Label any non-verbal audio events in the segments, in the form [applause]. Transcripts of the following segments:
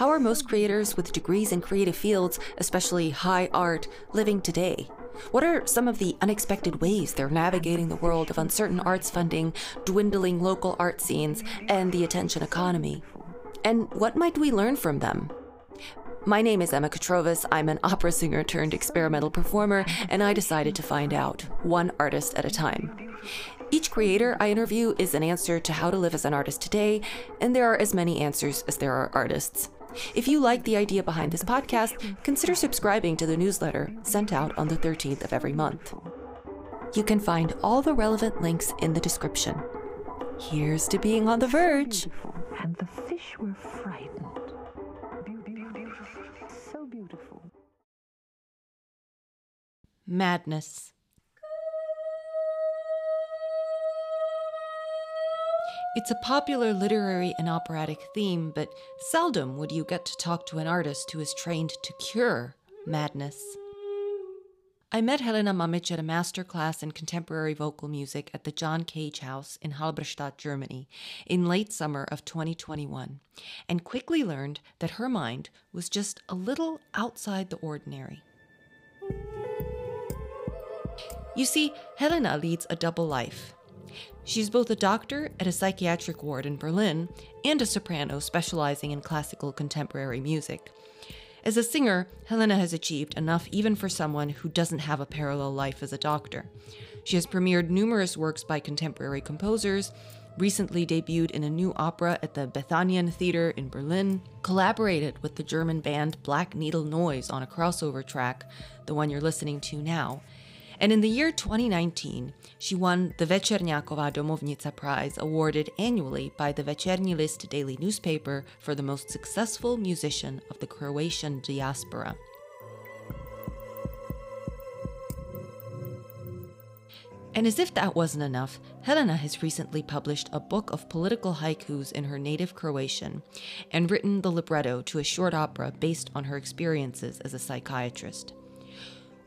How are most creators with degrees in creative fields, especially high art, living today? What are some of the unexpected ways they're navigating the world of uncertain arts funding, dwindling local art scenes, and the attention economy? And what might we learn from them? My name is Emma Katrovas. I'm an opera singer turned experimental performer, and I decided to find out, one artist at a time. Each creator I interview is an answer to how to live as an artist today, and there are as many answers as there are artists. If you like the idea behind this podcast, consider subscribing to the newsletter sent out on the 13th of every month. You can find all the relevant links in the description. Here's to being on the verge. And the fish were frightened. Beautiful. So beautiful. Madness. It's a popular literary and operatic theme, but seldom would you get to talk to an artist who is trained to cure madness. I met Helena Mamic at a master class in contemporary vocal music at the John Cage House in Halberstadt, Germany, in late summer of 2021, and quickly learned that her mind was just a little outside the ordinary. You see, Helena leads a double life. She's both a doctor at a psychiatric ward in Berlin and a soprano specializing in classical contemporary music. As a singer, Helena has achieved enough even for someone who doesn't have a parallel life as a doctor. She has premiered numerous works by contemporary composers, recently debuted in a new opera at the Bethanien Theater in Berlin, collaborated with the German band Black Needle Noise on a crossover track, the one you're listening to now, and in the year 2019, she won the Večernjakova Domovnica Prize, awarded annually by the Večernji List daily newspaper for the most successful musician of the Croatian diaspora. And as if that wasn't enough, Helena has recently published a book of political haikus in her native Croatian and written the libretto to a short opera based on her experiences as a psychiatrist.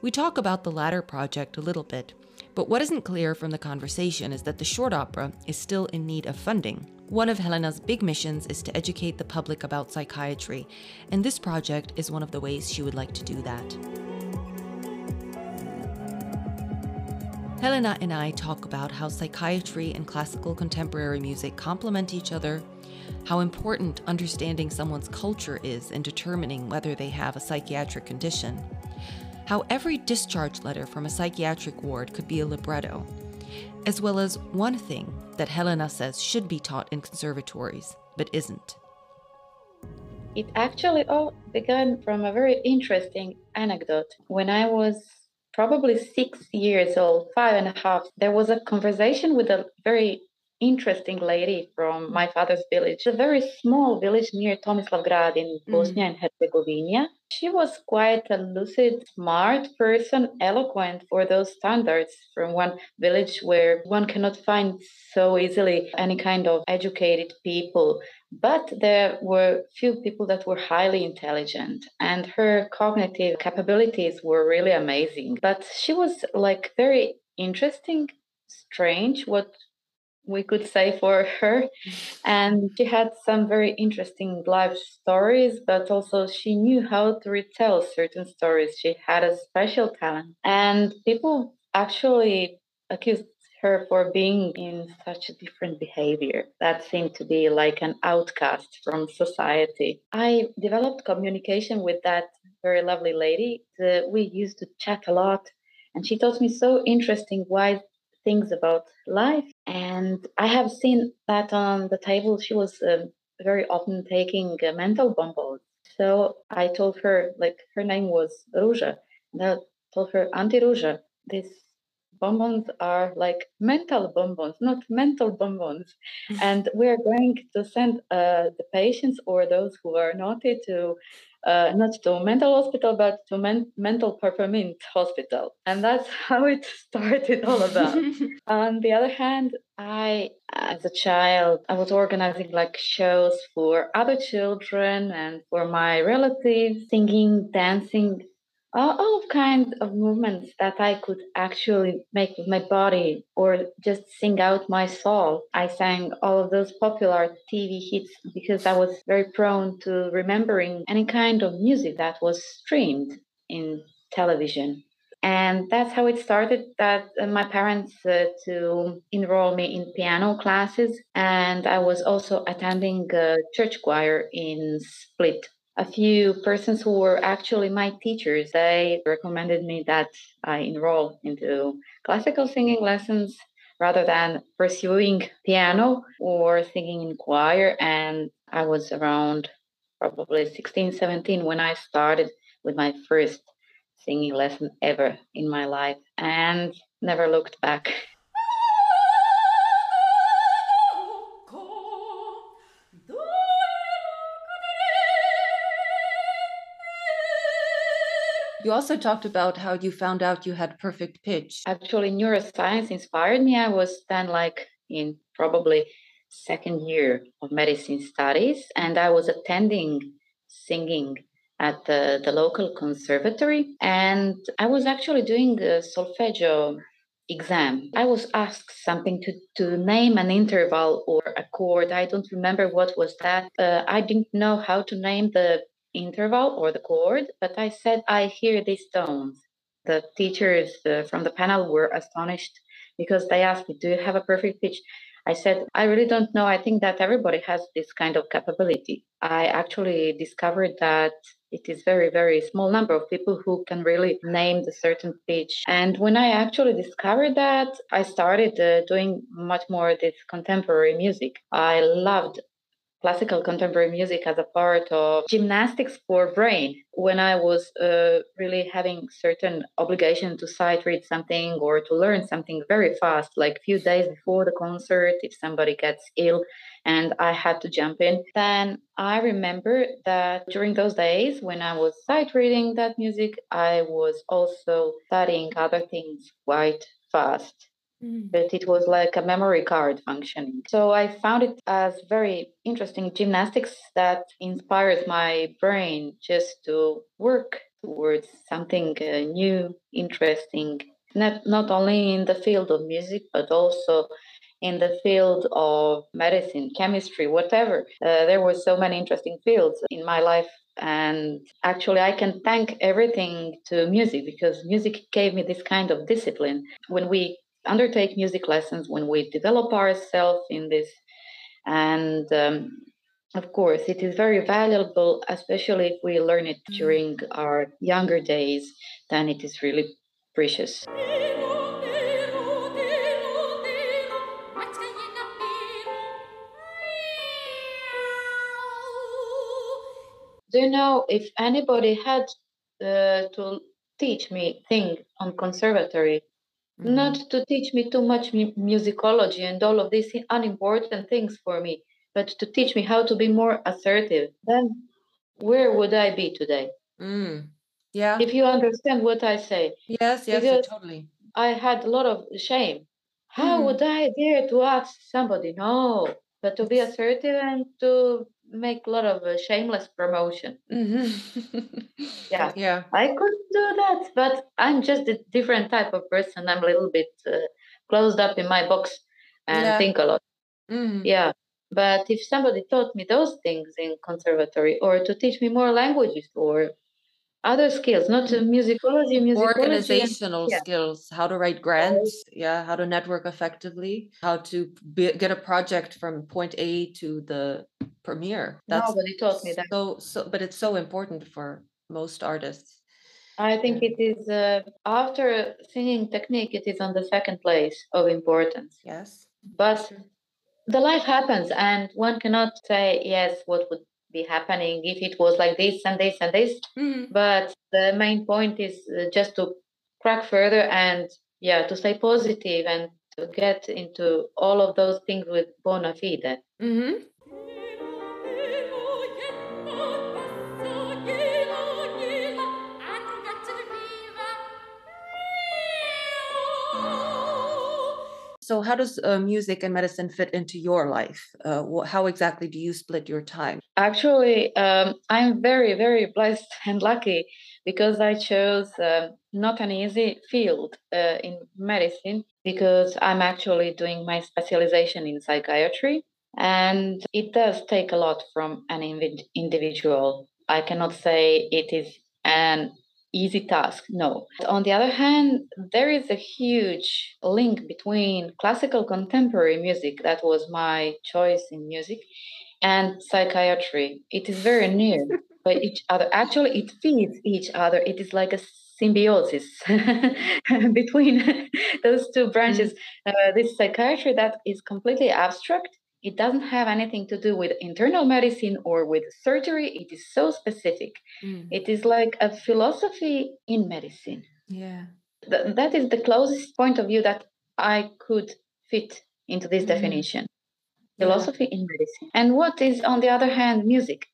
We talk about the latter project a little bit, but what isn't clear from the conversation is that the short opera is still in need of funding. One of Helena's big missions is to educate the public about psychiatry, and this project is one of the ways she would like to do that. Helena and I talk about how psychiatry and classical contemporary music complement each other, how important understanding someone's culture is in determining whether they have a psychiatric condition, how every discharge letter from a psychiatric ward could be a libretto, as well as one thing that Helena says should be taught in conservatories, but isn't. It actually all began from a very interesting anecdote. When I was probably six years old, five and a half, there was a conversation with a very interesting lady from my father's village, a very small village near Tomislavgrad in mm. Bosnia and Herzegovina. She was quite a lucid, smart person, eloquent for those standards from one village where one cannot find so easily any kind of educated people. But there were few people that were highly intelligent, and her cognitive capabilities were really amazing. But she was like very interesting, strange, what we could say for her. And she had some very interesting life stories, but also she knew how to retell certain stories. She had a special talent. And people actually accused her for being in such a different behavior that seemed to be like an outcast from society. I developed communication with that very lovely lady. we used to chat a lot, and she taught me so interesting wise things about life. And I have seen that on the table. She was uh, very often taking uh, mental bonbons. So I told her, like, her name was Ruja. And I told her, Auntie Ruja, these bonbons are like mental bonbons, not mental bonbons. [laughs] and we're going to send uh, the patients or those who are naughty to uh, not to mental hospital, but to men- mental peppermint hospital. And that's [laughs] how it started all about. [laughs] On the other hand, I, as a child, I was organizing like shows for other children and for my relatives, singing, dancing. All of kind of movements that I could actually make with my body or just sing out my soul. I sang all of those popular TV hits because I was very prone to remembering any kind of music that was streamed in television. And that's how it started that uh, my parents uh, to enroll me in piano classes. And I was also attending church choir in Split a few persons who were actually my teachers. They recommended me that I enroll into classical singing lessons rather than pursuing piano or singing in choir. And I was around probably 16, 17 when I started with my first singing lesson ever in my life and never looked back. [laughs] You also talked about how you found out you had perfect pitch. Actually, neuroscience inspired me. I was then like in probably second year of medicine studies, and I was attending singing at the, the local conservatory. And I was actually doing a solfeggio exam. I was asked something to, to name an interval or a chord. I don't remember what was that. Uh, I didn't know how to name the interval or the chord, but I said, I hear these tones. The teachers uh, from the panel were astonished because they asked me, Do you have a perfect pitch? I said, I really don't know. I think that everybody has this kind of capability. I actually discovered that it is very, very small number of people who can really name the certain pitch. And when I actually discovered that, I started uh, doing much more this contemporary music. I loved classical contemporary music as a part of gymnastics for brain. When i was uh, really having certain obligation to sight read something or to learn something very fast like few days before the concert if somebody gets ill and i had to jump in then i remember that during those days when i was sight reading that music i was also studying other things quite fast Mm. but it was like a memory card functioning. So I found it as very interesting gymnastics that inspires my brain just to work towards something uh, new, interesting, not, not only in the field of music, but also in the field of medicine, chemistry, whatever. Uh, there were so many interesting fields in my life and actually i can thank everything to music because music gave me this kind of discipline when we undertake music lessons, when we develop ourselves in this. And um, of course, it is very valuable, especially if we learn it mm. during our younger days, then it is really precious. Do you know if anybody had uh, to teach me thing on conservatory Mm-hmm. Not to teach me too much musicology and all of these unimportant things for me, but to teach me how to be more assertive. Then where would I be today? Mm. Yeah. If you understand what I say. Yes, yes, because totally. I had a lot of shame. How mm. would I dare to ask somebody? No, but to be assertive and to make a lot of uh, shameless promotion. Mm-hmm. [laughs] yeah, yeah, I could do that, but I'm just a different type of person. I'm a little bit uh, closed up in my box and yeah. think a lot. Mm-hmm. Yeah, but if somebody taught me those things in conservatory, or to teach me more languages, or other skills, not musicology, musicology organizational yeah. skills, how to write grants, yeah, how to network effectively, how to be, get a project from point A to the premiere. That's Nobody taught me that. So, so, but it's so important for most artists. I think it is uh, after singing technique, it is on the second place of importance. Yes, but the life happens, and one cannot say yes. What would be happening if it was like this and this and this. Mm-hmm. But the main point is uh, just to crack further and yeah, to stay positive and to get into all of those things with bona fide. Mm-hmm. So so how does uh, music and medicine fit into your life? Uh, wh- how exactly do you split your time? Actually, um, I'm very, very blessed [laughs] and lucky because I chose uh, not an easy field uh, in medicine because I'm actually doing my specialization in psychiatry. And it does take a lot from an individual. I cannot say it is an easy task. No. On the other hand, there is a huge link between classical contemporary music, that was my choice in music, and psychiatry. It is very near [laughs] by each other. Actually, it feeds each other. It is like a symbiosis [laughs] between [laughs] those two branches. Mm. Uh, this psychiatry that is completely abstract it doesn't have anything to do with internal medicine or with surgery. It is so specific. Mm. It is like a philosophy in medicine. Yeah. Th- that is the closest point of view that I could fit into this mm. definition. Philosophy yeah. in medicine. And what is, on the other hand, music?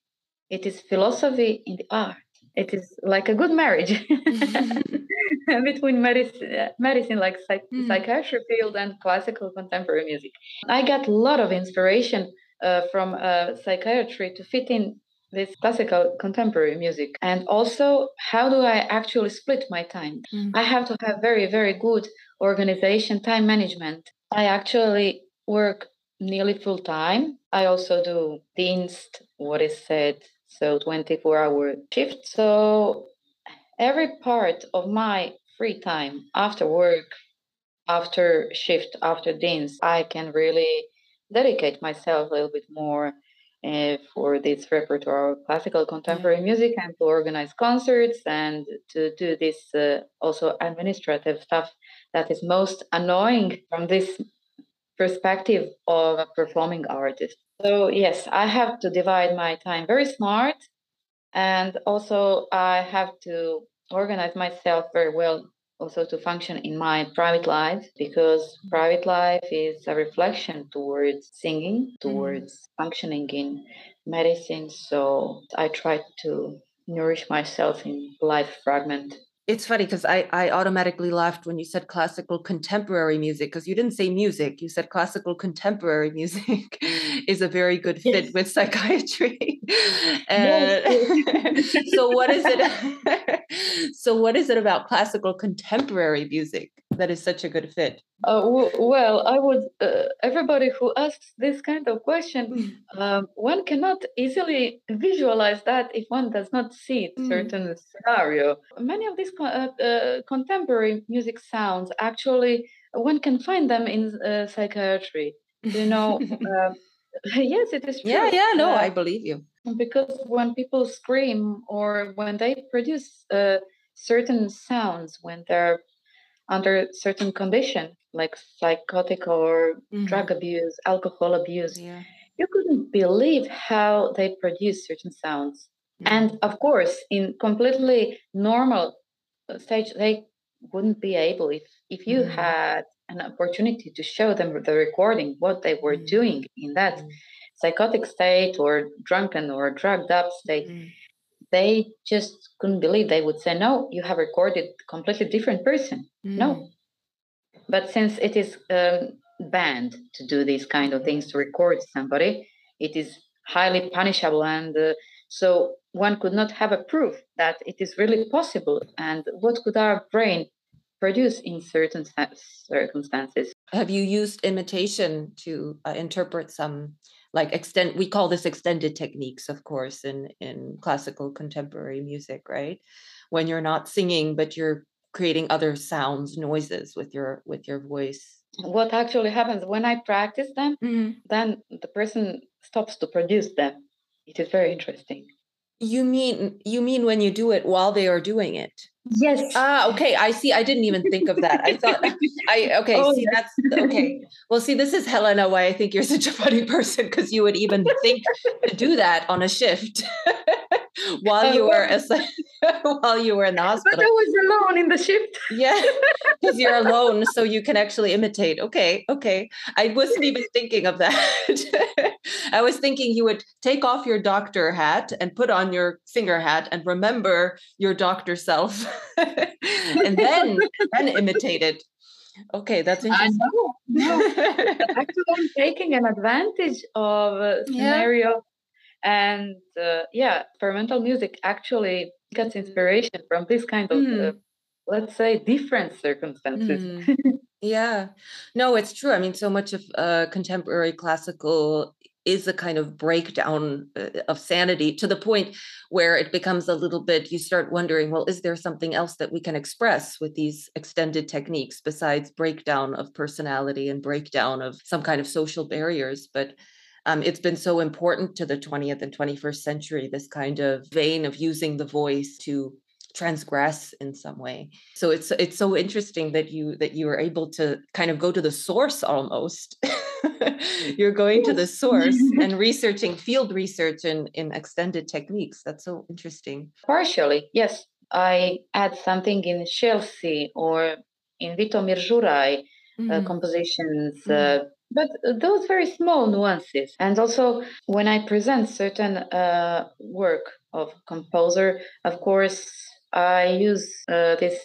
It is philosophy in the art. It is like a good marriage. [laughs] between medicine, medicine like psych- mm. psychiatry field and classical contemporary music. I got a lot of inspiration uh, from uh, psychiatry to fit in this classical contemporary music and also how do i actually split my time mm. i have to have very very good organization time management i actually work nearly full time i also do dienst what is said so 24 hour shift so every part of my free time after work, after shift, after dienst, I can really dedicate myself a little bit more uh, for this repertoire of classical contemporary music and to organize concerts and to do this uh, also administrative stuff that is most annoying from this perspective of a performing artist. So, yes, I have to divide my time very smart and also, I have to organize myself very well also to function in my private life because private life is a reflection towards singing, mm-hmm. towards functioning in medicine. So I try to nourish myself in life fragment it's funny because I, I automatically laughed when you said classical contemporary music because you didn't say music you said classical contemporary music [laughs] is a very good fit yes. [laughs] with psychiatry [laughs] and yes. so what is it so what is it about classical contemporary music that is such a good fit uh, w- well i would uh, everybody who asks this kind of question mm. um, one cannot easily visualize that if one does not see mm. certain scenario many of these uh, uh, contemporary music sounds actually one can find them in uh, psychiatry you know uh, [laughs] [laughs] yes it is true. yeah yeah no i believe you because when people scream or when they produce certain sounds when they're under certain condition like psychotic or mm-hmm. drug abuse alcohol abuse yeah. you couldn't believe how they produce certain sounds mm-hmm. and of course in completely normal uh, stage they wouldn't be able if if you mm-hmm. had an opportunity to show them the recording what they were mm-hmm. doing in that mm-hmm. psychotic state or drunken or drugged up state mm-hmm they just couldn't believe. They would say no you have recorded completely different person. Mm. no but since it is um, banned to do these kind of things to record somebody it is highly punishable and uh, so one could not have a proof that it is really possible. And what could our brain produce in certain circumstances? Have you used imitation to uh, interpret some like extend we call this extended techniques of course in in classical contemporary music right? When you're not singing but you're creating other sounds noises with your with your voice. What actually happens when i practice them mm-hmm. then the person stops to produce them. It is very interesting you mean you mean when you do it while they are doing it Yes. Ah, okay. I see. I didn't even think of that. I thought I okay, oh, see that's okay. Well, see, this is Helena why I think you're such a funny [laughs] person because you would even think to do that on a shift [laughs] [laughs] while oh, you were [laughs] while you were in the hospital. But I was alone in the shift. yeah. [laughs] Because you're alone, so you can actually imitate. Okay, okay. I wasn't even thinking of that. I was thinking you would take off your doctor hat and put on your singer hat and remember your doctor self and then then imitate it. Okay, that's interesting. I know. No. Actually, I'm taking an advantage of uh, a scenario, yeah. And uh, yeah, experimental music actually gets inspiration from this kind of, mm. uh, let's say, different circumstances. Mm. [laughs] yeah, no, it's true. I mean, so much of uh, contemporary classical is a kind of breakdown uh, of sanity to the point where it becomes a little bit you start wondering well is there something else that we can express with these extended techniques besides breakdown of personality and breakdown of some kind of social barriers but um, it's been so important to the 20th and 21st century this kind of vein of using the voice to transgress in some way. So it's it's so interesting that you that you are able to kind of go to the source almost. [laughs] You're going to the source [laughs] and researching field research in in extended techniques. That's so interesting. Partially yes. I add something in Scelsi or in Vito Žuraj mm. uh, compositions mm. uh, but those very small nuances and also when i present certain uh, work of composer of course I use uh, these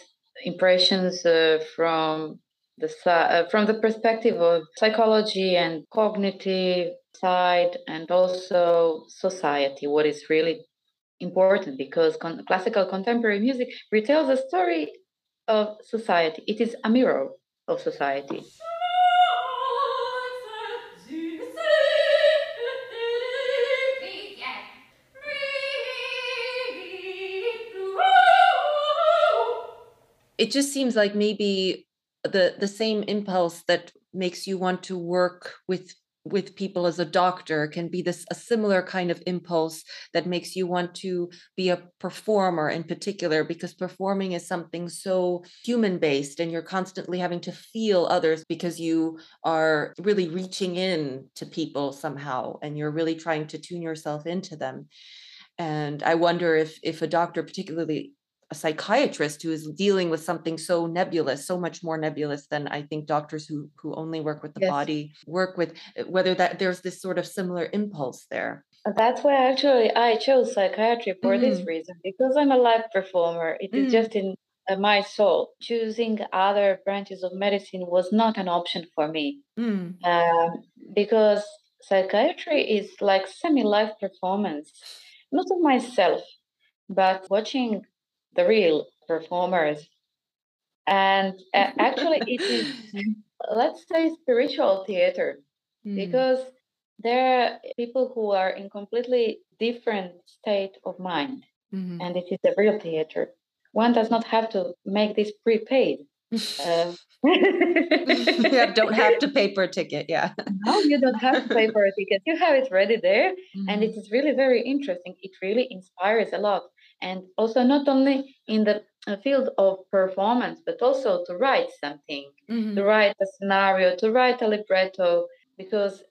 impressions uh, from the uh, from the perspective of psychology and cognitive side, and also society. What is really important because con- classical contemporary music retells a story of society. It is a mirror of society. It just seems like maybe the the same impulse that makes you want to work with with people as a doctor can be this a similar kind of impulse that makes you want to be a performer in particular because performing is something so human based and you're constantly having to feel others because you are really reaching in to people somehow and you're really trying to tune yourself into them. And i wonder if if a doctor particularly a psychiatrist who is dealing with something so nebulous, so much more nebulous than I think doctors who who only work with the yes. body work with. Eh, whether that there's this sort of similar impulse there. That's why actually I chose psychiatry for mm. this reason because I'm a live performer. It is mm. just in uh, my soul. Choosing other branches of medicine was not an option for me mm. um, because psychiatry is like semi-live performance, not of myself, but watching the real performers. And uh, [laughs] actually, it is, let's say, spiritual theater mm. because there are people who are in completely different state of mind, mm-hmm. and it is a real theater. One does not have to make this prepaid. Uh, [laughs] you don't have to [laughs] pay for a ticket, yeah. No, you don't have to pay for a ticket. You have it ready there, mm-hmm. and it is really very interesting. It really inspires a lot and also not only in the uh, field of performance but also to write something mm-hmm. to write a scenario to write a libretto because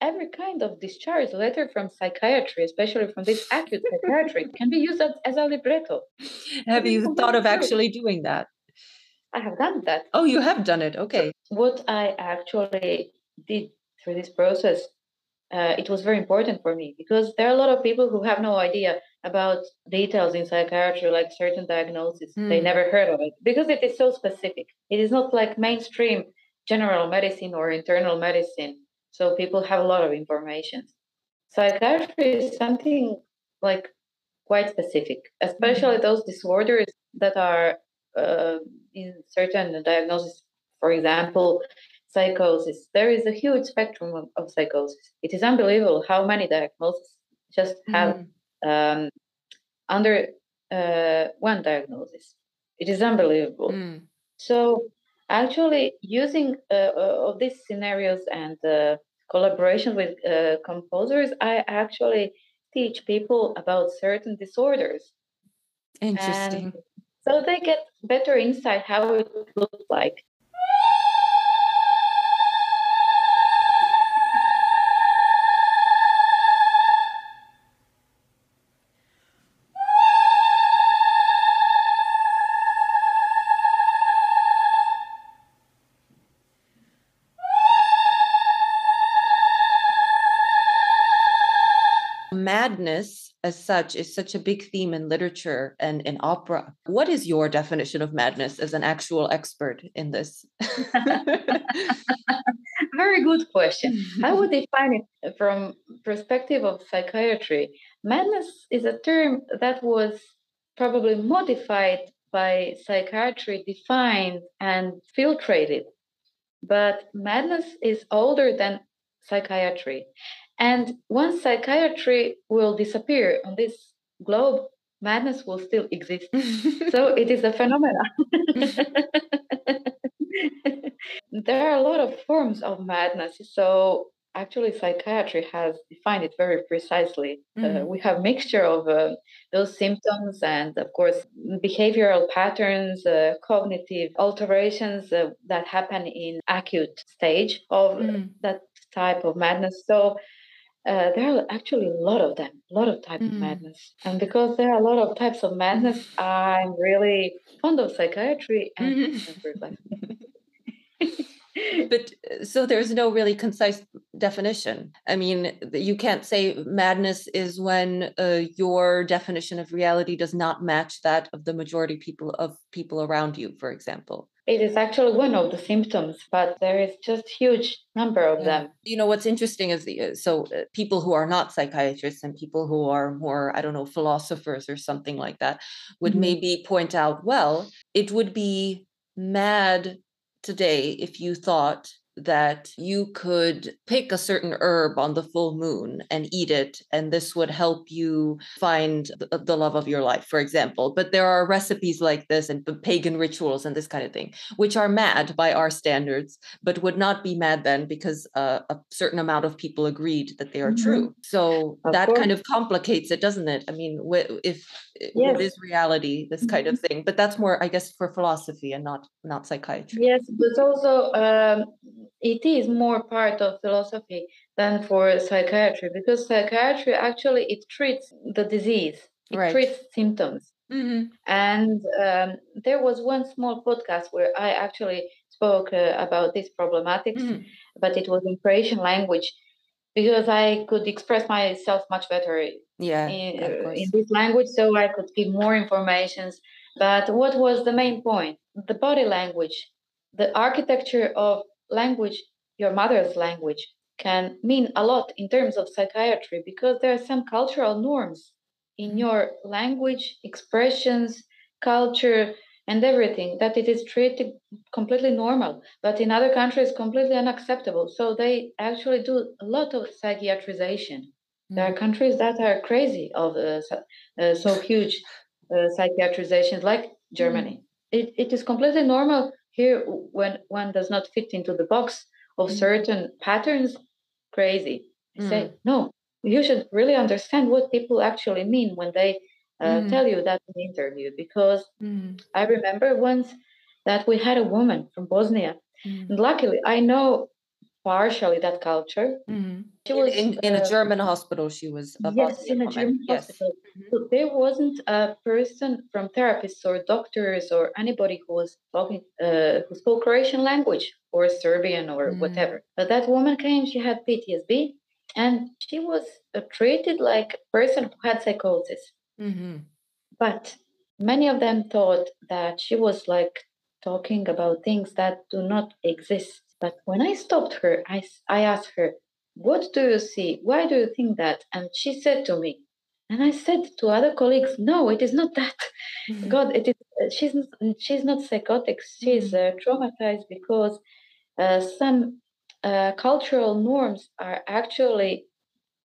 every kind of discharge letter from psychiatry especially from this acute psychiatry can be used as, as a libretto. [laughs] Have you thought of actually doing that? I have done that. Oh you have done it. Okay. What i actually did through this process uh, it was very important for me because there are a lot of people who have no idea about details in psychiatry, like certain diagnoses. Mm. They hmm. never heard of it because it is so specific. It is not like mainstream general medicine or internal medicine. So people have a lot of information. Psychiatry is something like quite specific, especially mm. those disorders that are uh, in certain diagnoses. For example, psychosis. There is a huge spectrum of, of psychosis. It is unbelievable how many diagnoses just have mm um, under uh, one diagnosis. It is unbelievable. Mm. So actually using uh, uh, of these scenarios and uh, collaboration with uh, composers, I actually teach people about certain disorders. Interesting. And so they get better insight how it looks like. Madness as such is such a big theme in literature and in opera. What is your definition of madness as an actual expert in this? [laughs] Very good question. I would define it from perspective of psychiatry. Madness is a term that was probably modified by psychiatry, defined and filtrated. But madness is older than psychiatry. And once psychiatry will disappear on this globe, madness will still exist. [laughs] so it is a phenomenon. [laughs] there are a lot of forms of madness. So actually, psychiatry has defined it very precisely. Uh, mm-hmm. Uh, we have mixture of uh, those symptoms and, of course, behavioral patterns, uh, cognitive alterations uh, that happen in acute stage of mm-hmm. that type of madness. So uh, there are actually a lot of them, a lot of types mm-hmm. of madness. And because there are a lot of types of madness, I'm really fond of psychiatry and mm-hmm. but uh, so there's no really concise definition. I mean, you can't say madness is when uh, your definition of reality does not match that of the majority people of people around you, for example. It is actually one of the symptoms, but there is just huge number of yeah. them. You know what's interesting is the uh, so uh, people who are not psychiatrists and people who are more I don't know philosophers or something like that would mm-hmm. maybe point out, well, it would be mad today if you thought that you could pick a certain herb on the full moon and eat it, and this would help you find the love of your life, for example. But there are recipes like this and pagan rituals and this kind of thing, which are mad by our standards, but would not be mad then because uh, a certain amount of people agreed that they are mm-hmm. true. So of that course. kind of complicates it, doesn't it? I mean, if yes. is reality, this kind mm-hmm. of thing, but that's more, I guess, for philosophy and not not psychiatry. Yes, but also um, it is more part of philosophy than for psychiatry because psychiatry actually it treats the disease it right. treats symptoms mm-hmm. and um, there was one small podcast where i actually spoke uh, about this problematics mm-hmm. but it was in croatian language because i could express myself much better yeah in, uh, in this language so i could give more informations but what was the main point the body language the architecture of language, your mother's language, can mean a lot in terms of psychiatry because there are some cultural norms in mm-hmm. your language, expressions, culture, and everything that it is treated completely normal, but in other countries completely unacceptable. So they actually do a lot of psychiatrization. Mm-hmm. There are mm-hmm. countries that are crazy of uh, so, uh, so huge uh, psychiatrizations, like Germany. Mm-hmm. It, it is completely normal here, when one does not fit into the box of mm. certain patterns, crazy. Mm. Say, no, you should really understand what people actually mean when they uh, mm. tell you that in the interview. Because mm. I remember once that we had a woman from Bosnia. Mm. And luckily, I know partially that culture. Mm-hmm. She was in, in uh, a German hospital. She was a yes, in a woman. German yes. hospital. Mm-hmm. So there wasn't a person from therapists or doctors or anybody who was talking uh, who spoke Croatian language or Serbian or mm-hmm. whatever. But that woman came. She had PTSD, and she was uh, treated like a person who had psychosis. Mm-hmm. But many of them thought that she was like talking about things that do not exist but when I stopped her, I, I asked her, What do you see? Why do you think that? And she said to me, and I said to other colleagues, No, it is not that. Mm-hmm. God, it is. Uh, she's she's not psychotic. She's mm-hmm. uh, traumatized because uh, some uh, cultural norms are actually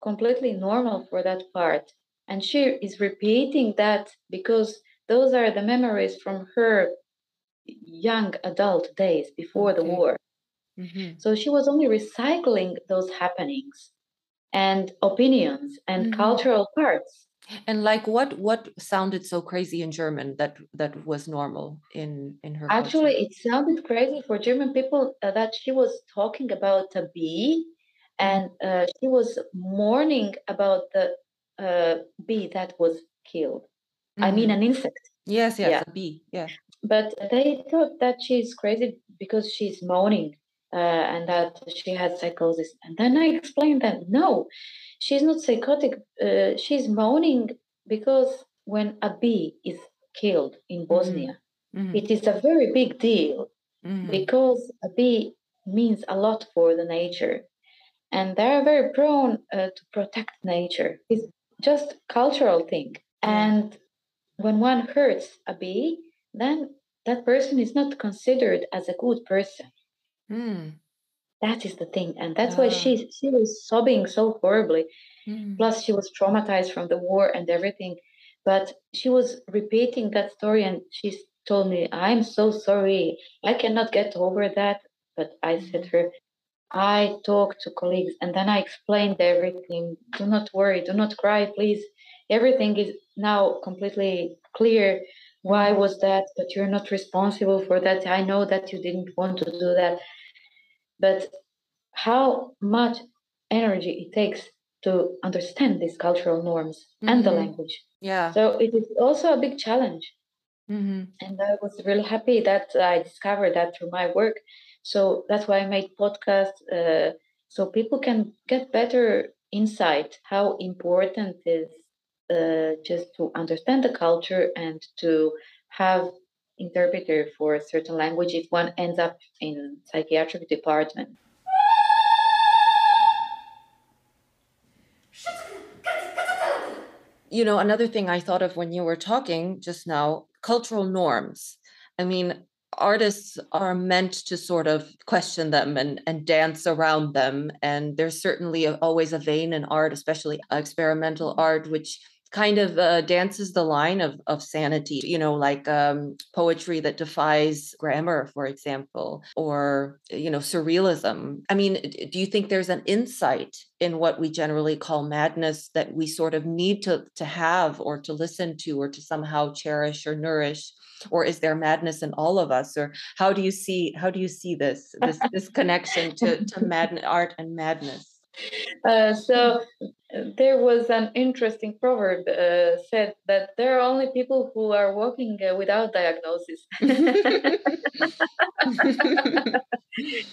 completely normal for that part, and she is repeating that because those are the memories from her young adult days before okay. the war. Mm-hmm. So she was only recycling those happenings and opinions and mm-hmm. cultural parts. And like what what sounded so crazy in German that that was normal in in her Actually culture? it sounded crazy for German people uh, that she was talking about a bee and uh, she was mourning about the uh, bee that was killed. Mm-hmm. I mean mm-hmm. an insect. Yes, yes, yeah. a bee. Yeah. But they thought that she's crazy because she's mourning uh, and that she had psychosis. And then I explained that no, she's not psychotic. Uh, she's moaning because when a bee is killed in mm-hmm. Bosnia, mm-hmm. it is a very big deal mm-hmm. because a bee means a lot for the nature. And they're very prone uh, to protect nature. It's just cultural thing. And when one hurts a bee, then that person is not considered as a good person. Mm. That is the thing, and that's why she she was sobbing so horribly. Mm. Plus, she was traumatized from the war and everything. But she was repeating that story, and she told me, "I'm so sorry. I cannot get over that." But I said to her, I talked to colleagues, and then I explained everything. Do not worry. Do not cry, please. Everything is now completely clear why was that but you're not responsible for that i know that you didn't want to do that but how much energy it takes to understand these cultural norms mm-hmm. and the mm-hmm. language yeah so it is also a big challenge mm-hmm. and i was really happy that i discovered that through my work so that's why i made podcasts uh, so people can get better insight how important is uh, just to understand the culture and to have interpreter for a certain language if one ends up in psychiatric department. You know, another thing I thought of when you were talking just now, cultural norms. I mean, artists are meant to sort of question them and, and dance around them. And there's certainly always a vein in art, especially experimental art, which kind of uh, dances the line of, of sanity, you know, like um, poetry that defies grammar, for example, or, you know, surrealism. I mean, do you think there's an insight in what we generally call madness that we sort of need to, to have or to listen to or to somehow cherish or nourish? Or is there madness in all of us? Or how do you see how do you see this this this connection to, to [laughs] mad art and madness? Uh, so there was an interesting proverb uh, said that there are only people who are walking uh, without diagnosis. [laughs]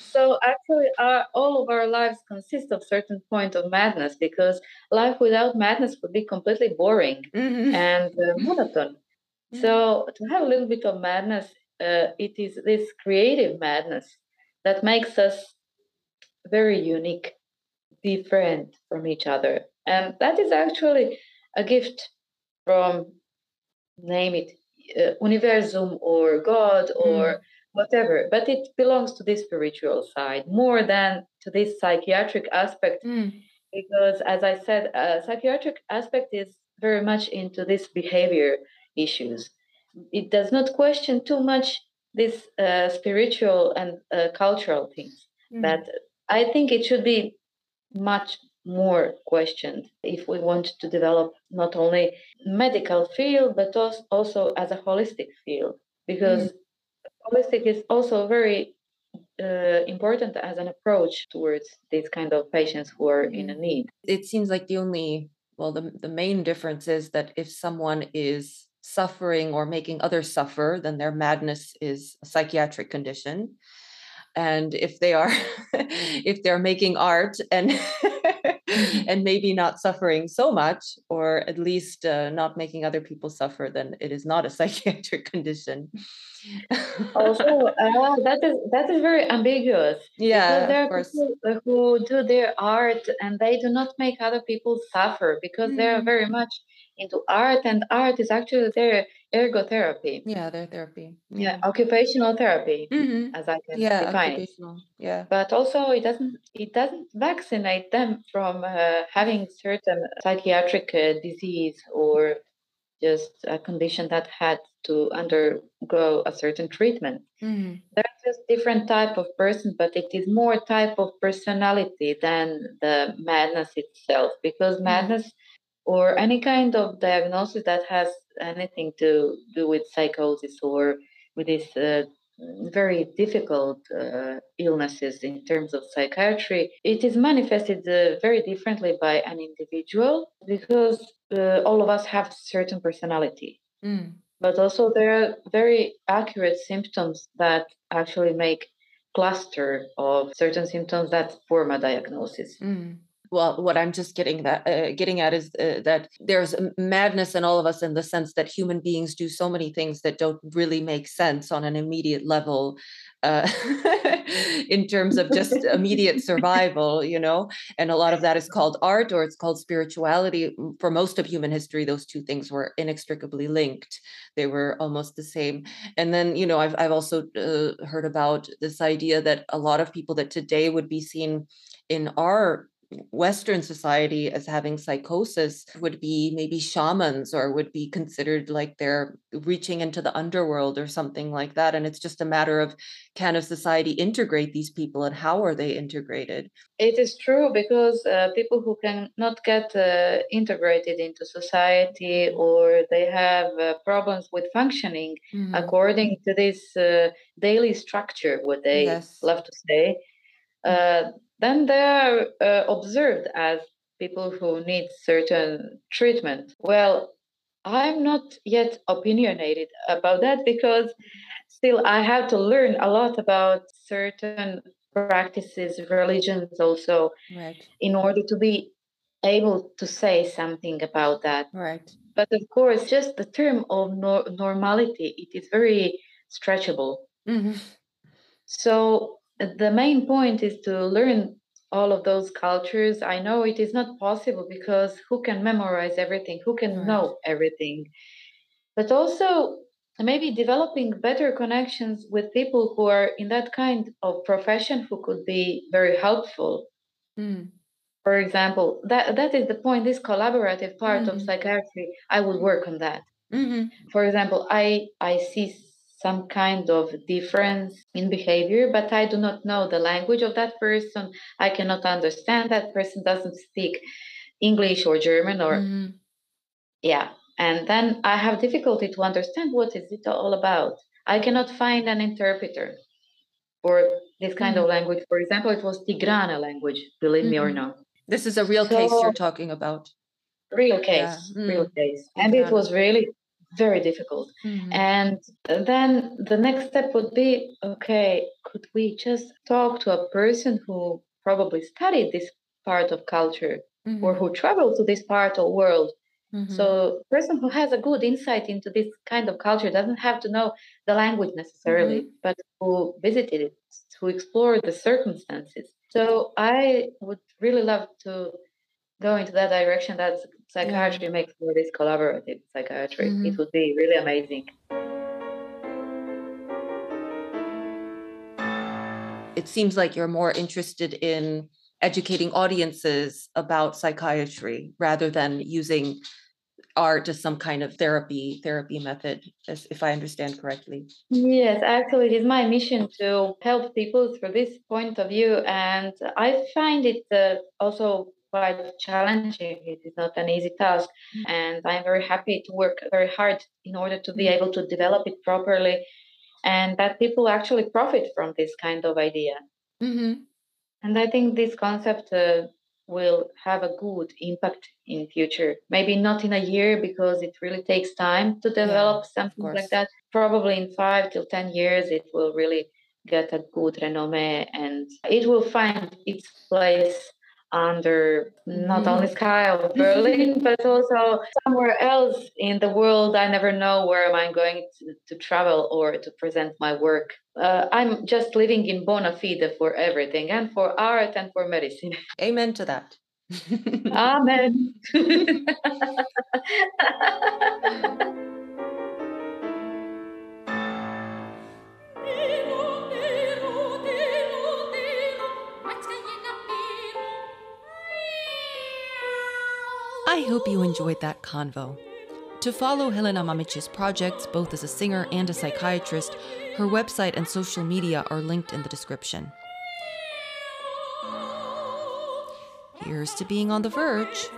so actually, our, all of our lives consist of certain point of madness because life without madness would be completely boring mm-hmm. and uh, monotone. Mm-hmm. So to have a little bit of madness, uh, it is this creative madness that makes us very unique different from each other. And that is actually a gift from, name it, uh, universum or God or mm. whatever. But it belongs to this spiritual side more than to this psychiatric aspect. Mm. Because, as I said, a psychiatric aspect is very much into this behavior issues. It does not question too much this uh, spiritual and uh, cultural things. Mm. But I think it should be much more questioned if we want to develop not only medical field but also as a holistic field because mm. holistic is also very uh, important as an approach towards these kind of patients who are in a mm. need it seems like the only well the, the main difference is that if someone is suffering or making others suffer then their madness is a psychiatric condition and if they are [laughs] if they're making art and [laughs] and maybe not suffering so much or at least uh, not making other people suffer then it is not a [laughs] psychiatric condition also uh, that is that is very ambiguous yeah there are people who do their art and they do not make other people suffer because mm. they're very much into art and art is actually their ergotherapy yeah their therapy yeah, yeah occupational therapy mm-hmm. as i can yeah, define it yeah but also it doesn't it doesn't vaccinate them from uh, having certain psychiatric uh, disease or just a condition that had to undergo a certain treatment mm-hmm. they're just different type of person but it is more type of personality than the madness itself because mm-hmm. Or any kind of diagnosis that has anything to do with psychosis or with these uh, very difficult uh, illnesses in terms of psychiatry, it is manifested uh, very differently by an individual because uh, all of us have certain personality. Mm. But also, there are very accurate symptoms that actually make cluster of certain symptoms that form a diagnosis. Mm. Well, what I'm just getting that uh, getting at is uh, that there's madness in all of us in the sense that human beings do so many things that don't really make sense on an immediate level, uh, [laughs] in terms of just immediate survival, you know. And a lot of that is called art or it's called spirituality. For most of human history, those two things were inextricably linked. They were almost the same. And then, you know, I've I've also uh, heard about this idea that a lot of people that today would be seen in our Western society as having psychosis would be maybe shamans or would be considered like they're reaching into the underworld or something like that. And it's just a matter of can a society integrate these people and how are they integrated? It is true because uh, people who can not get uh, integrated into society or they have uh, problems with functioning mm-hmm. according to this uh, daily structure, what they yes. love to say. Uh, then they are uh, observed as people who need certain treatment. Well, I'm not yet opinionated about that because still I have to learn a lot about certain practices, religions also, right. in order to be able to say something about that. Right. But of course, just the term of no- normality, it is very stretchable. Mm-hmm. So the main point is to learn all of those cultures. I know it is not possible because who can memorize everything? Who can right. know everything? But also, maybe developing better connections with people who are in that kind of profession who could be very helpful. Mm. For example, that that is the point. This collaborative part mm. of mm-hmm. psychiatry, I would work on that. Mm-hmm. For example, I I see some kind of difference in behavior, but I do not know the language of that person. I cannot understand that person doesn't speak English or German or mm-hmm. yeah. And then I have difficulty to understand what is it all about. I cannot find an interpreter for this kind mm-hmm. of language. For example, it was Tigrinya language, believe mm-hmm. me or mm-hmm. not. This is a real so, case you're talking about. Real case, yeah. real mm. case. And it was really very difficult. Mm-hmm. And then the next step would be okay, could we just talk to a person who probably studied this part of culture mm-hmm. or who traveled to this part of world? Mm-hmm. So, person who has a good insight into this kind of culture doesn't have to know the language necessarily, mm-hmm. but who visited it, who explored the circumstances. So, I would really love to go into that direction that psychiatry yeah. makes for this collaborative psychiatry. Mm-hmm. It would be really amazing. It seems like you're more interested in educating audiences about psychiatry rather than using art as some kind of therapy therapy method as, if i understand correctly yes actually it is my mission to help people through this point of view and i find it uh, also quite challenging. It is not an easy task. Mm-hmm. And I'm very happy to work very hard in order to be mm-hmm. able to develop it properly and that people actually profit from this kind of idea. Mm-hmm. And I think this concept uh, will have a good impact in future. Maybe not in a year because it really takes time to develop yeah, something like that. Probably in five till 10 years, it will really get a good renomme and it will find its place under not mm. only sky of [laughs] Berlin, but also somewhere else in the world. I never know where am I going to, to travel or to present my work. Uh, I'm just living in bona fide for everything and for art and for medicine. [laughs] Amen to that. Amen. [laughs] I hope you enjoyed that convo. To follow Helena Mamić's projects, both as a singer and a psychiatrist, her website and social media are linked in the description. Here's to being on the verge.